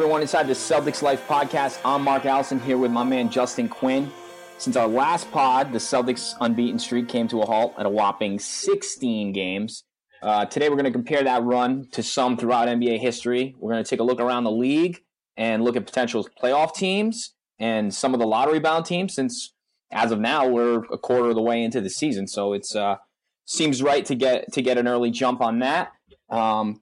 Everyone, inside the Celtics Life podcast. I'm Mark Allison here with my man Justin Quinn. Since our last pod, the Celtics' unbeaten streak came to a halt at a whopping 16 games. Uh, today, we're going to compare that run to some throughout NBA history. We're going to take a look around the league and look at potential playoff teams and some of the lottery bound teams. Since as of now, we're a quarter of the way into the season, so it's uh, seems right to get to get an early jump on that. Um,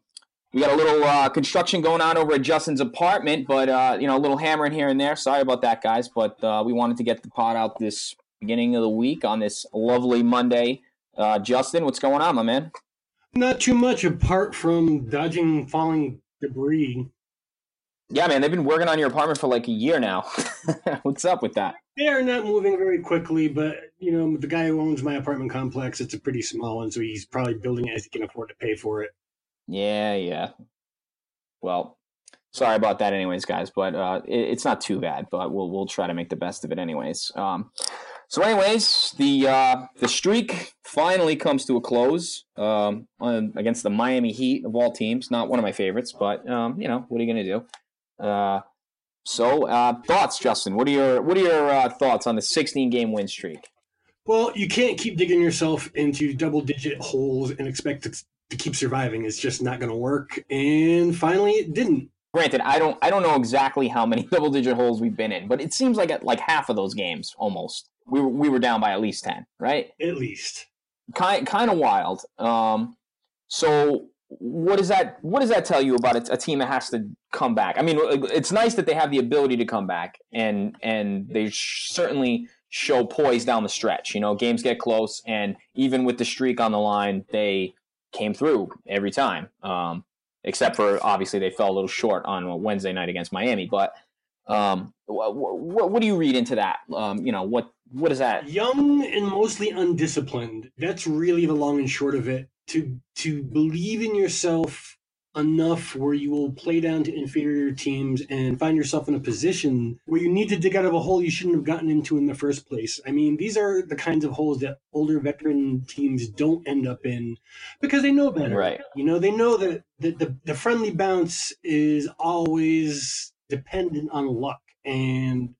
we got a little uh, construction going on over at Justin's apartment, but uh, you know, a little hammering here and there. Sorry about that, guys. But uh, we wanted to get the pot out this beginning of the week on this lovely Monday. Uh, Justin, what's going on, my man? Not too much apart from dodging falling debris. Yeah, man, they've been working on your apartment for like a year now. what's up with that? They are not moving very quickly, but you know, the guy who owns my apartment complex, it's a pretty small one, so he's probably building it as he can afford to pay for it. Yeah, yeah. Well, sorry about that, anyways, guys. But uh, it, it's not too bad. But we'll we'll try to make the best of it, anyways. Um, so, anyways, the uh, the streak finally comes to a close um, on, against the Miami Heat of all teams. Not one of my favorites, but um, you know what are you gonna do? Uh, so, uh, thoughts, Justin? What are your what are your uh, thoughts on the 16 game win streak? Well, you can't keep digging yourself into double digit holes and expect to, to keep surviving. is just not going to work. And finally, it didn't. Granted, I don't I don't know exactly how many double digit holes we've been in, but it seems like at like half of those games almost we were, we were down by at least 10, right? At least. Kind kind of wild. Um, so what does that what does that tell you about a, a, team that has to come back? I mean, it's nice that they have the ability to come back, and and they certainly show poise down the stretch. You know, games get close, and even with the streak on the line, they came through every time. Um, except for obviously they fell a little short on Wednesday night against Miami. But um, what, what, do you read into that? Um, you know, what what is that? Young and mostly undisciplined. That's really the long and short of it. To to believe in yourself enough where you will play down to inferior teams and find yourself in a position where you need to dig out of a hole you shouldn't have gotten into in the first place. I mean, these are the kinds of holes that older veteran teams don't end up in because they know better. Right. You know, they know that the, the, the friendly bounce is always dependent on luck and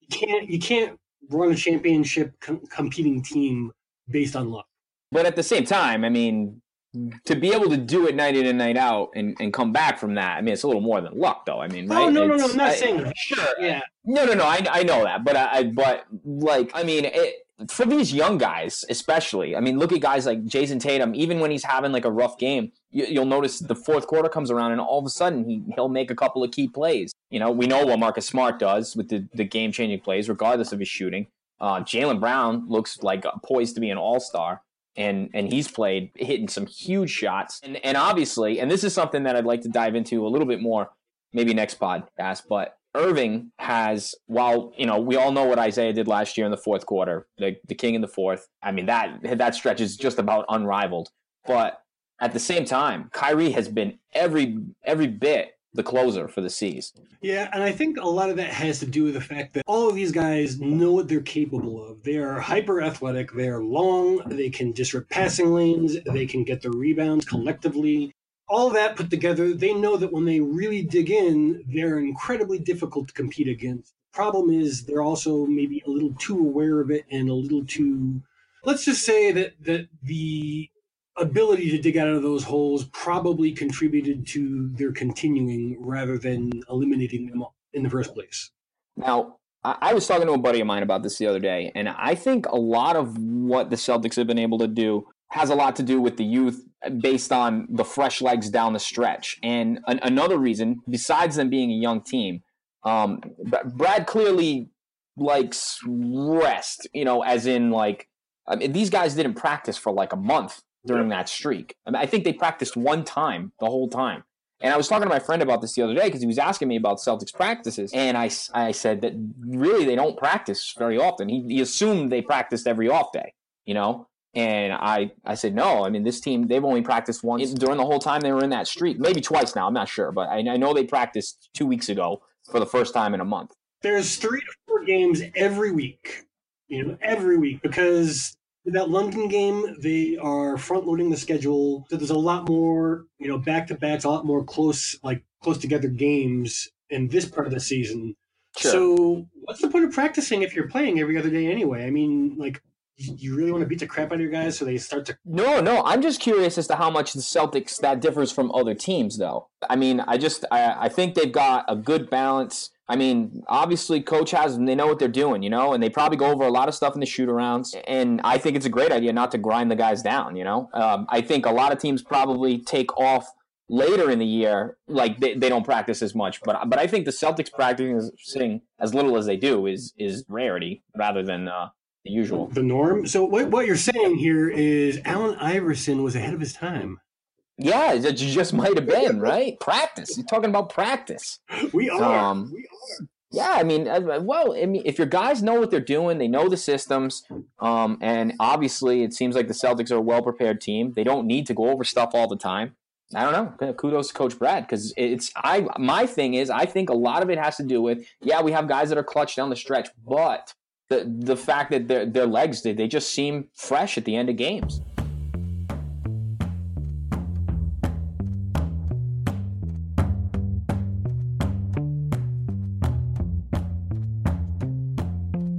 you can't you can't run a championship com- competing team based on luck. But at the same time, I mean, to be able to do it night in and night out and, and come back from that, I mean, it's a little more than luck, though. I mean, right? Oh no, no, no, It's- I'm not I- saying that. Sure. Yeah, No, no, no. I, I know that, but I, I but like I mean, it, for these young guys, especially. I mean, look at guys like Jayson Tatum. Even when he's having like a rough game, you, you'll notice the fourth quarter comes around, and all of a sudden he he'll make a couple of key plays. You know, we know what Marcus Smart does with the the game changing plays, regardless of his shooting. Uh, Jaylen Brown looks like poised to be an all star. And, and he's played hitting some huge shots and, and obviously and this is something that I'd like to dive into a little bit more maybe next podcast but Irving has, while you know, we all know what Isaiah did last year in the fourth quarter, the the king in the fourth. I mean that that stretch is just about unrivaled. But at the same time, Kyrie has been every every bit the closer for the C's. yeah, and I think a lot of that has to do with the fact that all of these guys know what they're capable of. They are hyper athletic. They are long. They can disrupt passing lanes. They can get the rebounds collectively. all that put together, they know that when they really dig in, they're incredibly difficult to compete against. Problem is, they're also maybe a little too aware of it and a little too. Let's just say that that the ability to dig out of those holes probably contributed to their continuing rather than eliminating them in the first place. Now, I was talking to a buddy of mine about this the other day, and I think a lot of what the Celtics have been able to do has a lot to do with the youth based on the fresh legs down the stretch. And an- another reason, besides them being a young team, um, Br- Brad clearly likes rest, you know, as in like, I mean, these guys didn't practice for like a month during that streak. I, mean, I think they practiced one time the whole time. And I was talking to my friend about this the other day because he was asking me about Celtics practices. And I, I said that really they don't practice very often. He, he assumed they practiced every off day, you know? And I, I said, no, I mean, this team, they've only practiced once during the whole time they were in that streak. Maybe twice now, I'm not sure. But I, I know they practiced two weeks ago for the first time in a month. There's three to four games every week, you know, every week because that London game, they are front loading the schedule. So there's a lot more, you know, back to backs, a lot more close, like close together games in this part of the season. Sure. So what's the point of practicing if you're playing every other day anyway? I mean, like, you really want to beat the crap out of your guys so they start to no no i'm just curious as to how much the celtics that differs from other teams though i mean i just i, I think they've got a good balance I mean, obviously, coach has and they know what they're doing, you know, and they probably go over a lot of stuff in the shoot arounds. And I think it's a great idea not to grind the guys down, you know. Um, I think a lot of teams probably take off later in the year, like they, they don't practice as much. But but I think the Celtics practicing as little as they do is is rarity rather than uh, the usual. The norm. So what what you're saying here is Allen Iverson was ahead of his time. Yeah, it just might have been right. Practice. You're talking about practice. We are. Um, we are. Yeah, I mean, uh, well, I mean, if your guys know what they're doing, they know the systems, um, and obviously, it seems like the Celtics are a well prepared team. They don't need to go over stuff all the time. I don't know. Kudos to Coach Brad because it's I. My thing is, I think a lot of it has to do with yeah, we have guys that are clutch down the stretch, but the the fact that their their legs they, they just seem fresh at the end of games.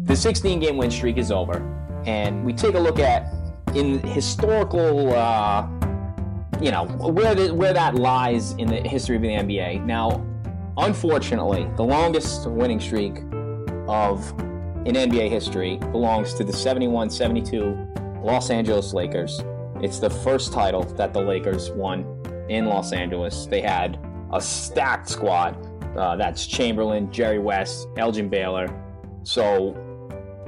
The 16 game win streak is over, and we take a look at in historical, uh, you know, where the, where that lies in the history of the NBA. Now, unfortunately, the longest winning streak of in NBA history belongs to the 71 72 Los Angeles Lakers. It's the first title that the Lakers won in Los Angeles. They had a stacked squad. Uh, that's Chamberlain, Jerry West, Elgin Baylor. So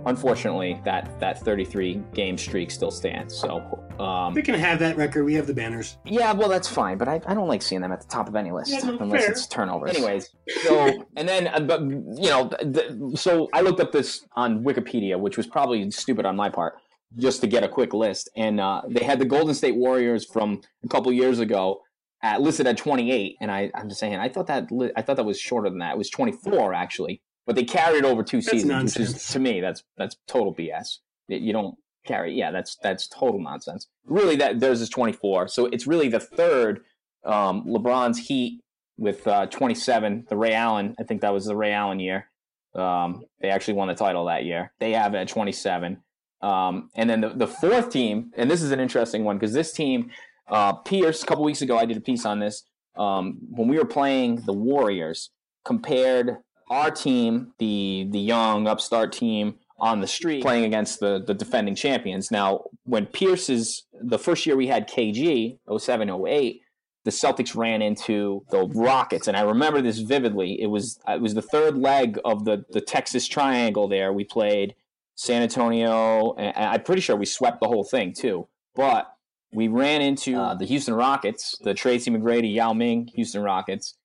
unfortunately, that that 33 game streak still stands. So um, we can have that record. We have the banners. Yeah, well, that's fine, but I, I don't like seeing them at the top of any list yeah, no, unless fair. it's turnovers. Anyways, so and then uh, but you know, the, so I looked up this on Wikipedia, which was probably stupid on my part, just to get a quick list, and uh, they had the Golden State Warriors from a couple years ago. At, listed at 28, and I, I'm just saying, I thought that I thought that was shorter than that. It was 24 actually but they carried over two that's seasons, nonsense. which is to me that's that's total BS. You don't carry, yeah, that's that's total nonsense. Really, that theirs is 24, so it's really the third. Um, LeBron's Heat with uh, 27, the Ray Allen, I think that was the Ray Allen year. Um, they actually won the title that year. They have it at 27. Um, and then the, the fourth team, and this is an interesting one because this team, uh, Pierce, a couple weeks ago, I did a piece on this. Um, when we were playing the Warriors, compared our team, the the young upstart team on the street, playing against the the defending champions. Now, when Pierce's the first year we had KG 07 08, the Celtics ran into the Rockets, and I remember this vividly. It was it was the third leg of the the Texas Triangle. There, we played San Antonio, and I'm pretty sure we swept the whole thing too. But we ran into uh, the Houston Rockets, the Tracy McGrady, Yao Ming Houston Rockets,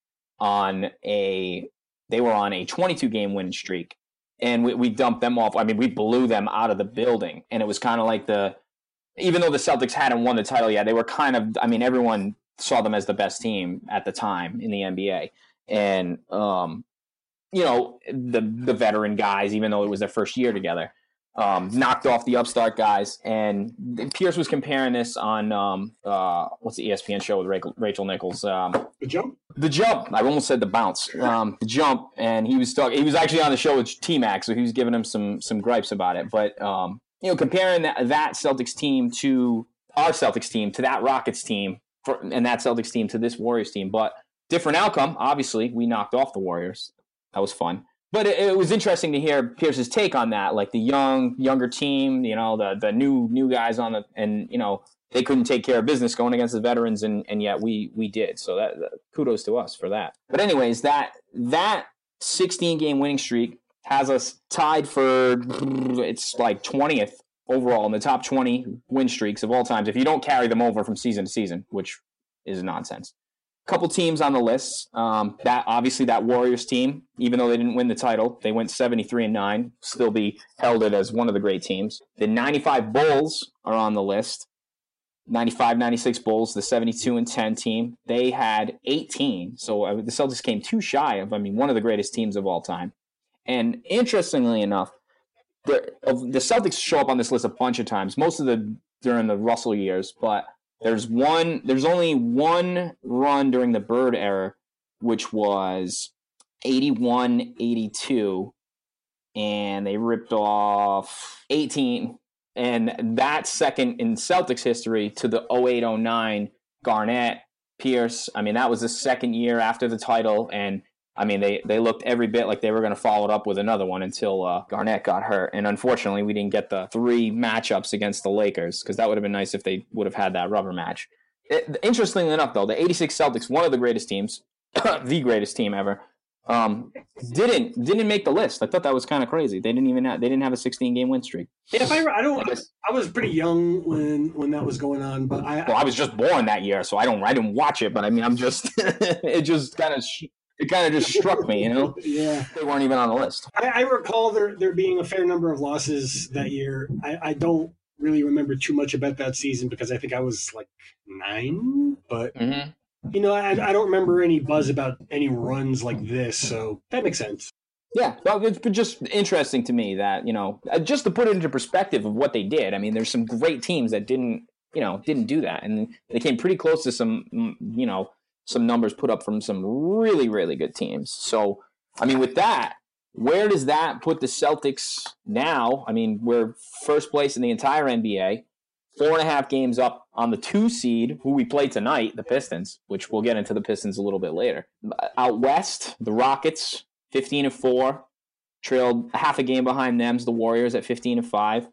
on a they were on a 22 game win streak, and we, we dumped them off. I mean, we blew them out of the building, and it was kind of like the even though the Celtics hadn't won the title yet, they were kind of. I mean, everyone saw them as the best team at the time in the NBA, and um, you know the the veteran guys, even though it was their first year together, um, knocked off the upstart guys. And Pierce was comparing this on um, uh, what's the ESPN show with Rachel Nichols? Um, the jump. The jump. I almost said the bounce. Um, the jump, and he was talking. He was actually on the show with T Mac, so he was giving him some some gripes about it. But um, you know, comparing that, that Celtics team to our Celtics team to that Rockets team, for, and that Celtics team to this Warriors team, but different outcome. Obviously, we knocked off the Warriors. That was fun but it, it, was interesting to hear Pierce's take on that, like the young, younger team, you know, the the new new guys on the, and you know, they couldn't take care of business going against the veterans, and and yet we we did. So that, that kudos to us for that. But anyways, that that 16 game winning streak has us tied for it's like 20th overall in the top 20 win streaks of all times if you don't carry them over from season to season, which is nonsense. Couple teams on the list. Um, that obviously that Warriors team, even though they didn't win the title, they went 73 and 9, still be held it as one of the great teams. The 95 Bulls are on the list. 95 96 Bulls, the 72 and 10 team. They had 18. So uh, the Celtics came too shy of, I mean, one of the greatest teams of all time. And interestingly enough, the, the Celtics show up on this list a bunch of times, most of the during the Russell years, but there's one there's only one run during the Bird era, which was 81 82, and they ripped off 18 and that second in Celtics history to the 0809 Garnett, Pierce. I mean, that was the second year after the title. And I mean, they, they looked every bit like they were going to follow it up with another one until uh, Garnett got hurt. And unfortunately, we didn't get the three matchups against the Lakers because that would have been nice if they would have had that rubber match. It, interestingly enough, though, the 86 Celtics, one of the greatest teams, the greatest team ever, um, didn't didn't make the list. I thought that was kind of crazy. They didn't even have, they didn't have a 16 game win streak. Yeah, if I, I don't I was pretty young when when that was going on, but I well I was just born that year, so I don't I didn't watch it, but I mean I'm just it just kind of it kind of just struck me, you know. yeah, they weren't even on the list. I, I, recall there there being a fair number of losses that year. I, I don't really remember too much about that season because I think I was like nine, but. Mm-hmm you know, I, I don't remember any buzz about any runs like this, so that makes sense. Yeah, well, it's just interesting to me that you know, uh, just to put it into perspective of what they did. I mean, there's some great teams that didn't, you know, didn't do that, and they came pretty close to some, mm, you know, some numbers put up from some really, really good teams. So, I mean, with that, where does that put the Celtics now? I mean, we're first place in the entire NBA four and a half games up on the two seed, who we play tonight, the Pistons, which we'll get into the Pistons a little bit later. Out west, the Rockets, 15 and 4, trailed half a game behind them's the Warriors at 15 and 5.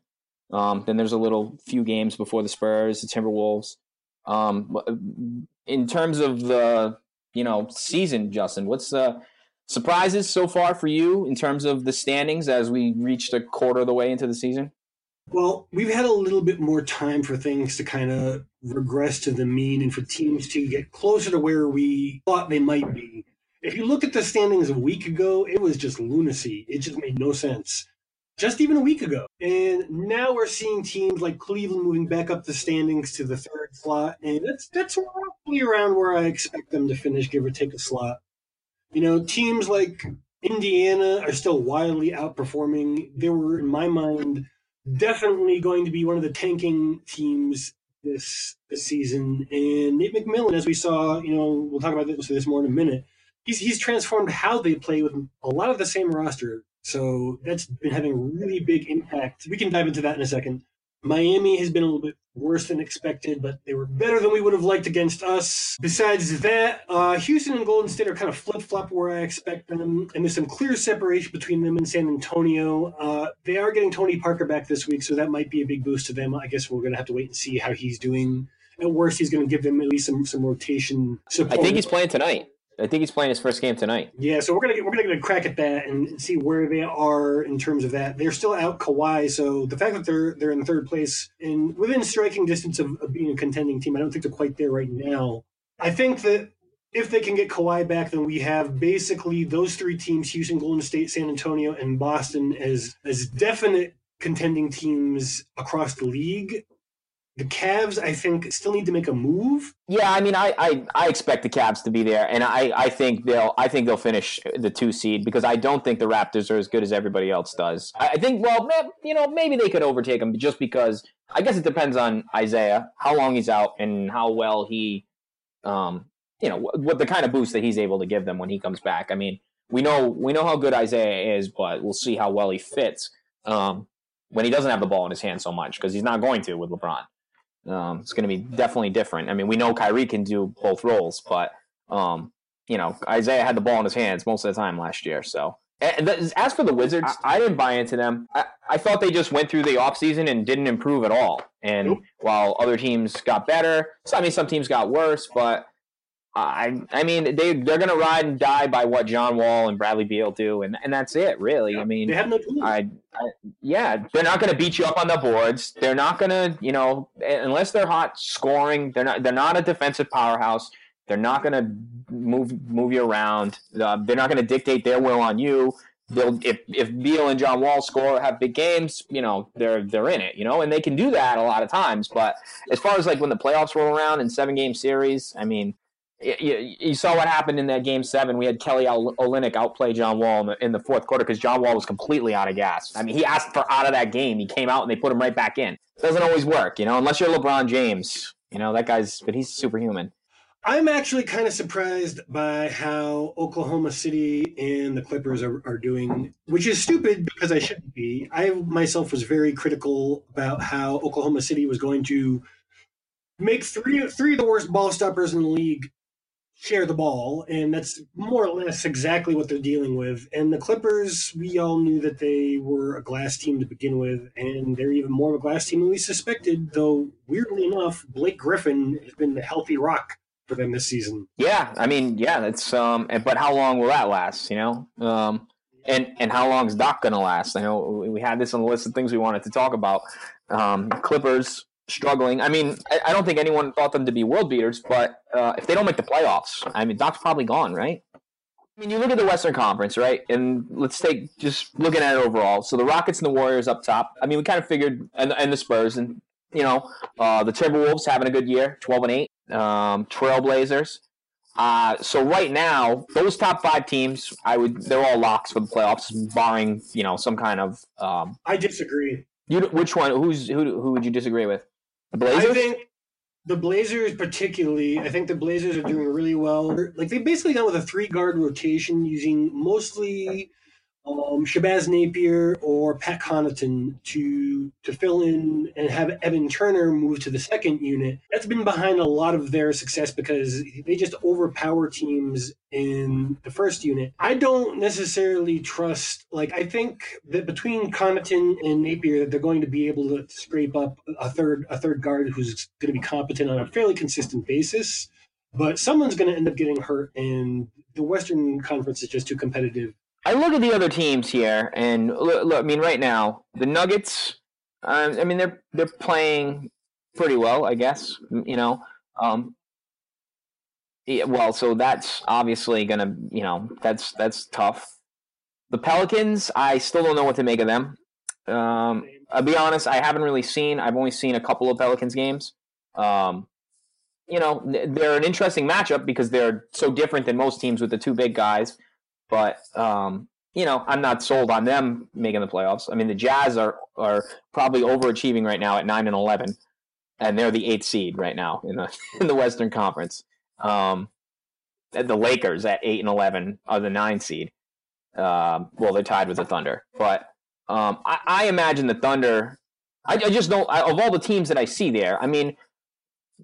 Um, then there's a little few games before the Spurs, the Timberwolves. Um, in terms of the you know season, Justin, what's the surprises so far for you in terms of the standings as we reached a quarter of the way into the season? Well, we've had a little bit more time for things to kind of regress to the mean and for teams to get closer to where we thought they might be. If you look at the standings a week ago, it was just lunacy. It just made no sense. Just even a week ago. And now we're seeing teams like Cleveland moving back up the standings to the third slot. And that's that's roughly around where I expect them to finish, give or take a slot. You know, teams like Indiana are still wildly outperforming. They were, in my mind, definitely going to be one of the tanking teams this this season. And Nate McMillan, as we saw, you know, we'll talk about this, this more in a minute. He's he's transformed how they play with a lot of the same roster. So that's been having a really big impact. We can dive into that in a second. Miami has been a little bit worse than expected, but they were better than we would have liked against us. Besides that, uh, Houston and Golden State are kind of flip flop where I expect them, and there's some clear separation between them and San Antonio. Uh, they are getting Tony Parker back this week, so that might be a big boost to them. I guess we're going to have to wait and see how he's doing. At worst, he's going to give them at least some some rotation support. I think he's playing tonight. I think he's playing his first game tonight. Yeah, so we're gonna get, we're gonna get a crack at that and see where they are in terms of that. They're still out Kawhi, so the fact that they're they're in third place and within striking distance of, of being a contending team, I don't think they're quite there right now. I think that if they can get Kawhi back, then we have basically those three teams: Houston, Golden State, San Antonio, and Boston as as definite contending teams across the league the Cavs, I think, still need to make a move. Yeah, I mean, I, I, I expect the Cavs to be there, and I, I think they'll I think they'll finish the two seed because I don't think the Raptors are as good as everybody else does. I, think, well, you know, maybe they could overtake them just because. I guess it depends on Isaiah, how long he's out, and how well he, um, you know, what, the kind of boost that he's able to give them when he comes back. I mean, we know we know how good Isaiah is, but we'll see how well he fits um, when he doesn't have the ball in his hand so much because he's not going to with LeBron. Um, it's going to be definitely different. I mean, we know Kyrie can do both roles, but um, you know, Isaiah had the ball in his hands most of the time last year. So, as for the Wizards, I, I didn't buy into them. I, I, thought they just went through the offseason and didn't improve at all. And nope. while other teams got better, so, I mean, some teams got worse, but I I mean they they're gonna ride and die by what John Wall and Bradley Beal do, and and that's it really. I mean they have no tools. I, I yeah they're not gonna beat you up on the boards. They're not gonna you know unless they're hot scoring. They're not they're not a defensive powerhouse. They're not gonna move move you around. Uh, they're not gonna dictate their will on you. They'll if if Beal and John Wall score have big games, you know they're they're in it, you know, and they can do that a lot of times. But as far as like when the playoffs roll around in seven game series, I mean you, you, saw what happened in that game seven. We had Kelly Olynyk outplay John Wall in the, in the fourth quarter because John Wall was completely out of gas. I mean, he asked for out of that game. He came out and they put him right back in. It doesn't always work, you know, unless you're LeBron James. You know, that guy's, but he's superhuman. I'm actually kind of surprised by how Oklahoma City and the Clippers are, are doing, which is stupid because I shouldn't be. I myself was very critical about how Oklahoma City was going to make three three of the worst ball stoppers in the league share the ball, and that's more or less exactly what they're dealing with. And the Clippers, we all knew that they were a glass team to begin with, and they're even more of a glass team than we suspected. Though weirdly enough, Blake Griffin has been the healthy rock for them this season. Yeah, I mean, yeah, that's um, but how long will that last? You know, um, and and how long is Doc going to last? I know we had this on the list of things we wanted to talk about. Um, Clippers struggling. I mean, I, I, don't think anyone thought them to be world beaters, but uh, if they don't make the playoffs, I mean, Doc's probably gone, right? I mean, you look at the Western Conference, right? And let's take just looking at it overall. So the Rockets and the Warriors up top. I mean, we kind of figured, and, and the Spurs, and you know, uh, the Timberwolves having a good year, twelve and eight. Um, Trailblazers. Uh, so right now, those top five teams, I would, they're all locks for the playoffs, barring you know some kind of. Um, I disagree. You, which one? Who's who? Who would you disagree with? The Blazers. I think the Blazers, particularly, I think the Blazers are doing really well. Like they basically gone with a three guard rotation using mostly um, Shabazz Napier or Pat Connaughton to to fill in and have Evan Turner move to the second unit. That's been behind a lot of their success because they just overpower teams in the first unit. I don't necessarily trust. Like I think that between Connaughton and Napier, that they're going to be able to scrape up a third a third guard who's going to be competent on a fairly consistent basis. But someone's going to end up getting hurt, and the Western Conference is just too competitive I look at the other teams here, and look, look I mean, right now the Nuggets. Uh, I mean, they're they're playing pretty well, I guess. You know, um, yeah, well, so that's obviously gonna, you know, that's that's tough. The Pelicans, I still don't know what to make of them. Um, I'll be honest, I haven't really seen. I've only seen a couple of Pelicans games. Um, you know, they're an interesting matchup because they're so different than most teams with the two big guys. But um, you know, I'm not sold on them making the playoffs. I mean, the Jazz are are probably overachieving right now at nine and eleven, and they're the eighth seed right now in the in the Western Conference. Um, the Lakers at eight and eleven are the nine seed. Um, well, they're tied with the Thunder, but um, I, I, imagine the Thunder. I, I just don't. I, of all the teams that I see there, I mean,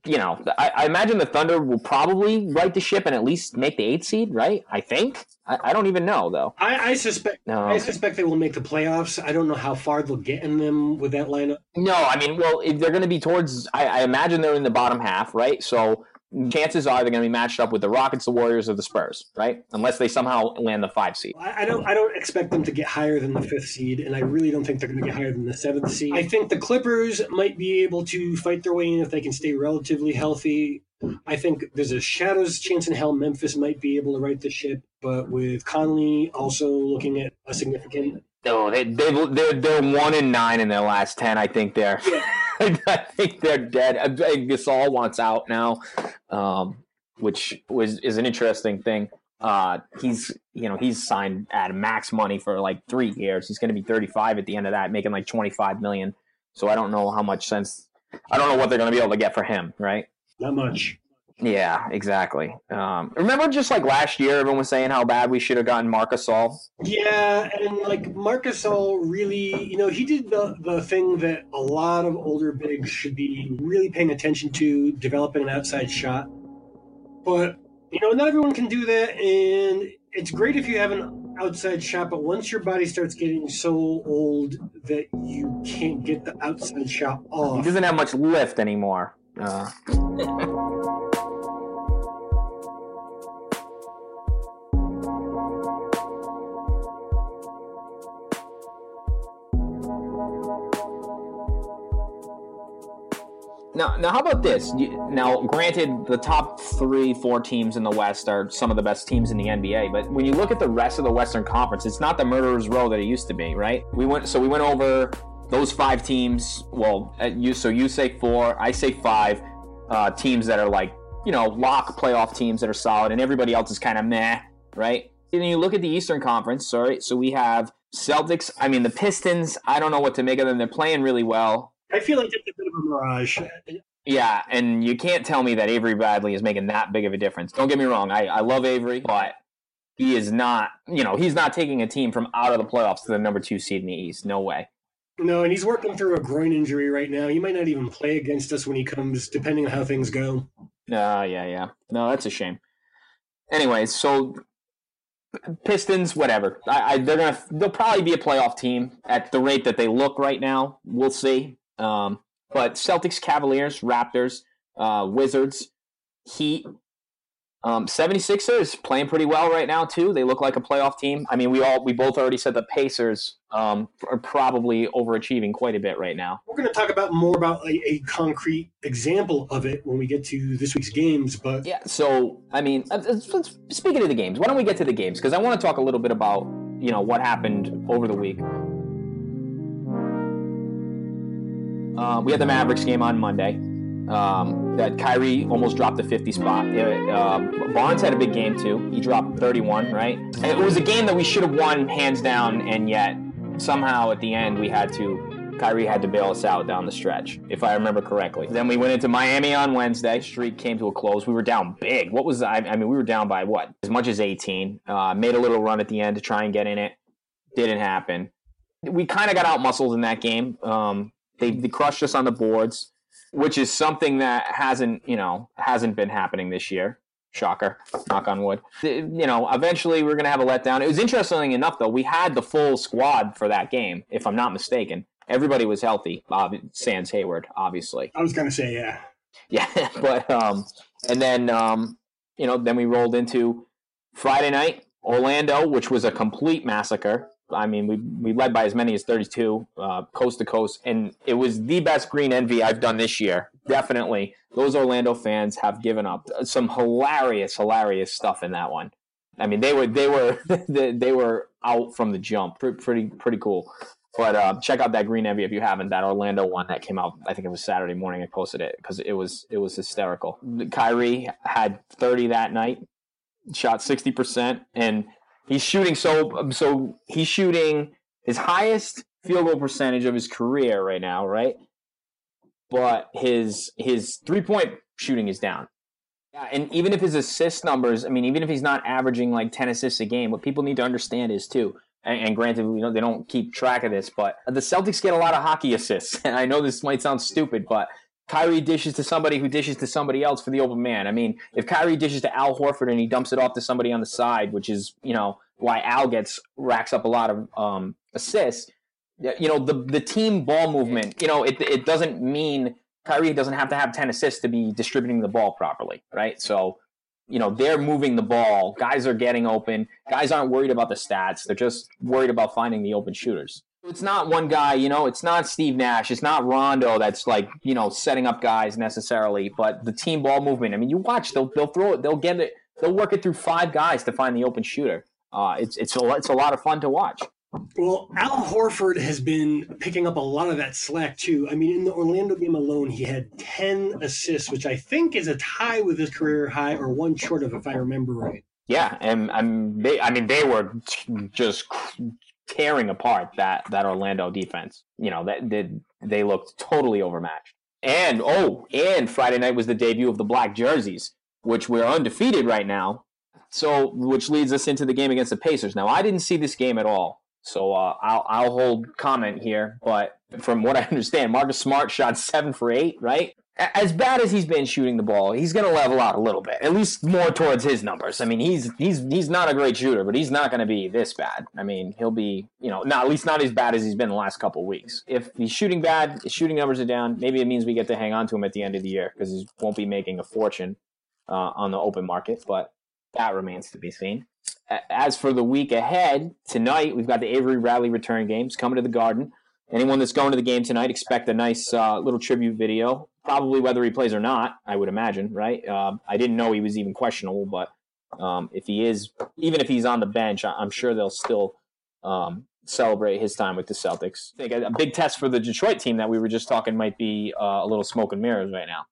you know, I, I, imagine the Thunder will probably right the ship and at least make the eighth seed, right? I think. I, I don't even know though. I, I suspect. No. I suspect they will make the playoffs. I don't know how far they'll get in them with that lineup. No, I mean, well, if they're going to be towards. I, I imagine they're in the bottom half, right? So chances are they're going to be matched up with the Rockets, the Warriors, or the Spurs, right? Unless they somehow land the five seed. I, don't. I don't expect them to get higher than the fifth seed, and I really don't think they're going to get higher than the seventh seed. I think the Clippers might be able to fight their way in if they can stay relatively healthy. I think there's a shadows chance in hell Memphis might be able to right the ship, but with Conley also looking at a significant. No, they they they're, they're one in nine in their last ten. I think they're. Yeah. I think they're dead. I, Gasol wants out now, um, which was is an interesting thing. Uh, he's you know he's signed at max money for like three years. He's going to be 35 at the end of that, making like 25 million. So I don't know how much sense. I don't know what they're going to be able to get for him. Right? Not much. Yeah, exactly. Um, remember, just like last year, everyone was saying how bad we should have gotten Marcus Gasol. Yeah, and like Marcus Gasol really, you know, he did the the thing that a lot of older bigs should be really paying attention to, developing an outside shot. But you know, not everyone can do that, and it's great if you have an outside shot. But once your body starts getting so old that you can't get the outside shot off, he doesn't have much lift anymore. Uh. Now, now, how about this? Now, granted, the top three, four teams in the West are some of the best teams in the NBA. But when you look at the rest of the Western Conference, it's not the murderers' row that it used to be, right? We went, so we went over those five teams. Well, you so you say four, I say five uh, teams that are like you know lock playoff teams that are solid, and everybody else is kind of meh, right? And then you look at the Eastern Conference. Sorry, so we have Celtics. I mean, the Pistons. I don't know what to make of them. They're playing really well. I feel like it's a bit of a mirage. Yeah, and you can't tell me that Avery Bradley is making that big of a difference. Don't get me wrong, I, I love Avery, but he is not, you know, he's not taking a team from out of the playoffs to the number two seed in the East. No way. No, and he's working through a groin injury right now. He might not even play against us when he comes, depending on how things go. Uh, yeah, yeah. No, that's a shame. Anyways, so Pistons, whatever. I, I, they're gonna, they'll probably be a playoff team at the rate that they look right now. We'll see. Um, but Celtics, Cavaliers, Raptors, uh, Wizards, Heat, um, 76ers playing pretty well right now too. They look like a playoff team. I mean, we all we both already said the Pacers um, are probably overachieving quite a bit right now. We're going to talk about more about a, a, concrete example of it when we get to this week's games. But yeah, so I mean, uh, speaking of the games, why don't we get to the games? Because I want to talk a little bit about you know what happened over the week. Uh, we had the Mavericks game on Monday. Um, that Kyrie almost dropped the 50 spot. Uh, Barnes had a big game too. He dropped 31, right? And it was a game that we should have won hands down, and yet somehow at the end we had to. Kyrie had to bail us out down the stretch, if I remember correctly. Then we went into Miami on Wednesday. Streak came to a close. We were down big. What was I? I mean, we were down by what? As much as 18. Uh, made a little run at the end to try and get in it. Didn't happen. We kind of got out muscled in that game. Um, they, they crushed us on the boards, which is something that hasn't, you know, hasn't been happening this year. Shocker. Knock on wood. You know, eventually we're going to have a letdown. It was interesting enough, though. We had the full squad for that game, if I'm not mistaken. Everybody was healthy. Bob Sans Hayward, obviously. I was going to say, yeah. Yeah, but um, and then um, you know, then we rolled into Friday night, Orlando, which was a complete massacre. I mean, we we led by as many as 32, uh, coast to coast, and it was the best green envy I've done this year. Definitely, those Orlando fans have given up some hilarious, hilarious stuff in that one. I mean, they were they were they were out from the jump. Pretty pretty cool. But uh, check out that Green Envy if you haven't. That Orlando one that came out, I think it was Saturday morning. I posted it because it was it was hysterical. Kyrie had 30 that night, shot 60 percent, and He's shooting so um, so he's shooting his highest field goal percentage of his career right now, right? But his his three point shooting is down. Yeah, and even if his assist numbers, I mean, even if he's not averaging like ten assists a game, what people need to understand is too. And, and granted, you know they don't keep track of this, but the Celtics get a lot of hockey assists. And I know this might sound stupid, but Kyrie dishes to somebody who dishes to somebody else for the open man. I mean, if Kyrie dishes to Al Horford and he dumps it off to somebody on the side, which is, you know, why Al gets racks up a lot of um, assists, you know, the the team ball movement, you know, it it doesn't mean Kyrie doesn't have to have 10 assists to be distributing the ball properly, right? So, you know, they're moving the ball. Guys are getting open. Guys aren't worried about the stats. They're just worried about finding the open shooters it's not one guy, you know, it's not Steve Nash, it's not Rondo that's like, you know, setting up guys necessarily, but the team ball movement. I mean, you watch, they'll they'll throw it, they'll get it, they'll work it through five guys to find the open shooter. Uh, it's it's a it's a lot of fun to watch. Well, Al Horford has been picking up a lot of that slack too. I mean, in the Orlando game alone, he had 10 assists, which I think is a tie with his career high or one short of, if I remember right. Yeah, and, and they, I mean, they were just tearing apart that that Orlando defense. You know, that did they looked totally overmatched. And oh, and Friday night was the debut of the black jerseys, which we're undefeated right now. So, which leads us into the game against the Pacers. Now, I didn't see this game at all, so uh, I'll I'll hold comment here. But from what I understand, Marcus Smart shot seven for eight, right? As bad as he's been shooting the ball, he's going to level out a little bit, at least more towards his numbers. I mean, he's he's he's not a great shooter, but he's not going to be this bad. I mean, he'll be you know not at least not as bad as he's been the last couple weeks. If he's shooting bad, his shooting numbers are down. Maybe it means we get to hang on to him at the end of the year because he won't be making a fortune uh, on the open market, but that remains to be seen. As for the week ahead, tonight we've got the Avery Bradley return games coming to the Garden. Anyone that's going to the game tonight, expect a nice uh, little tribute video. Probably whether he plays or not, I would imagine, right? Uh, I didn't know he was even questionable, but um, if he is, even if he's on the bench, I'm sure they'll still um, celebrate his time with the Celtics. I think a, big test for the Detroit team that we were just talking might be uh, a little smoke and mirrors right now.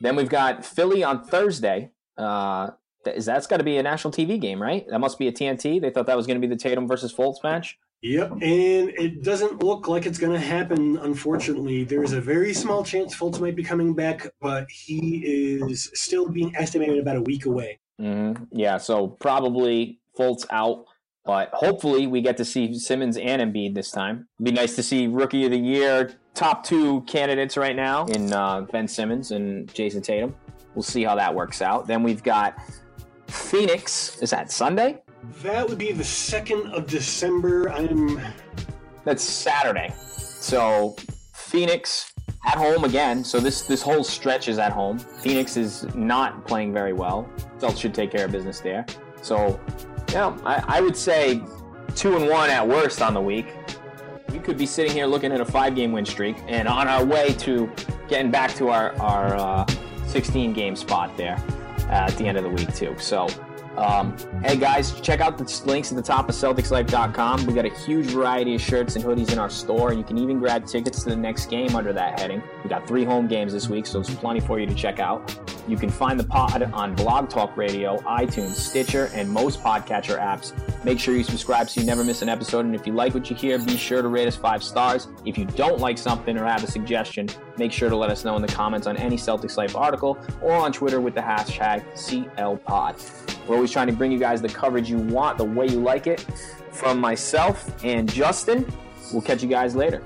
Then we've got Philly on Thursday. Uh, is that's got to be a national TV game, right? That must be a TNT. They thought that was going to be the Tatum versus Fultz match. Yep, and it doesn't look like it's going to happen. Unfortunately, there is a very small chance Fultz might be coming back, but he is still being estimated about a week away. Mm-hmm. Yeah, so probably Fultz out, but hopefully we get to see Simmons and Embiid this time. It'd be nice to see Rookie of the Year top two candidates right now in uh, Ben Simmons and Jayson Tatum. We'll see how that works out. Then we've got Phoenix. Is that Sunday? That would be the 2nd of December. I'm. That's Saturday. So Phoenix at home again. So this this whole stretch is at home. Phoenix is not playing very well. Celtics should take care of business there. So yeah, I, I would say two and one at worst on the week. We could be sitting here looking at a five game win streak and on our way to getting back to our our uh, 16 game spot there uh, at the end of the week too. So um, hey guys, check out the links at the top of CelticsLife.com. We got a huge variety of shirts and hoodies in our store. You can even grab tickets to the next game under that heading. We got three home games this week, so there's plenty for you to check out. You can find the pod on Blog Talk Radio, iTunes, Stitcher, and most podcatcher apps. Make sure you subscribe so you never miss an episode. And if you like what you hear, be sure to rate us five stars. If you don't like something or have a suggestion, make sure to let us know in the comments on any Celtics Life article or on Twitter with the hashtag CLPod. We're always trying to bring you guys the coverage you want, the way you like it. From myself and Justin, we'll catch you guys later.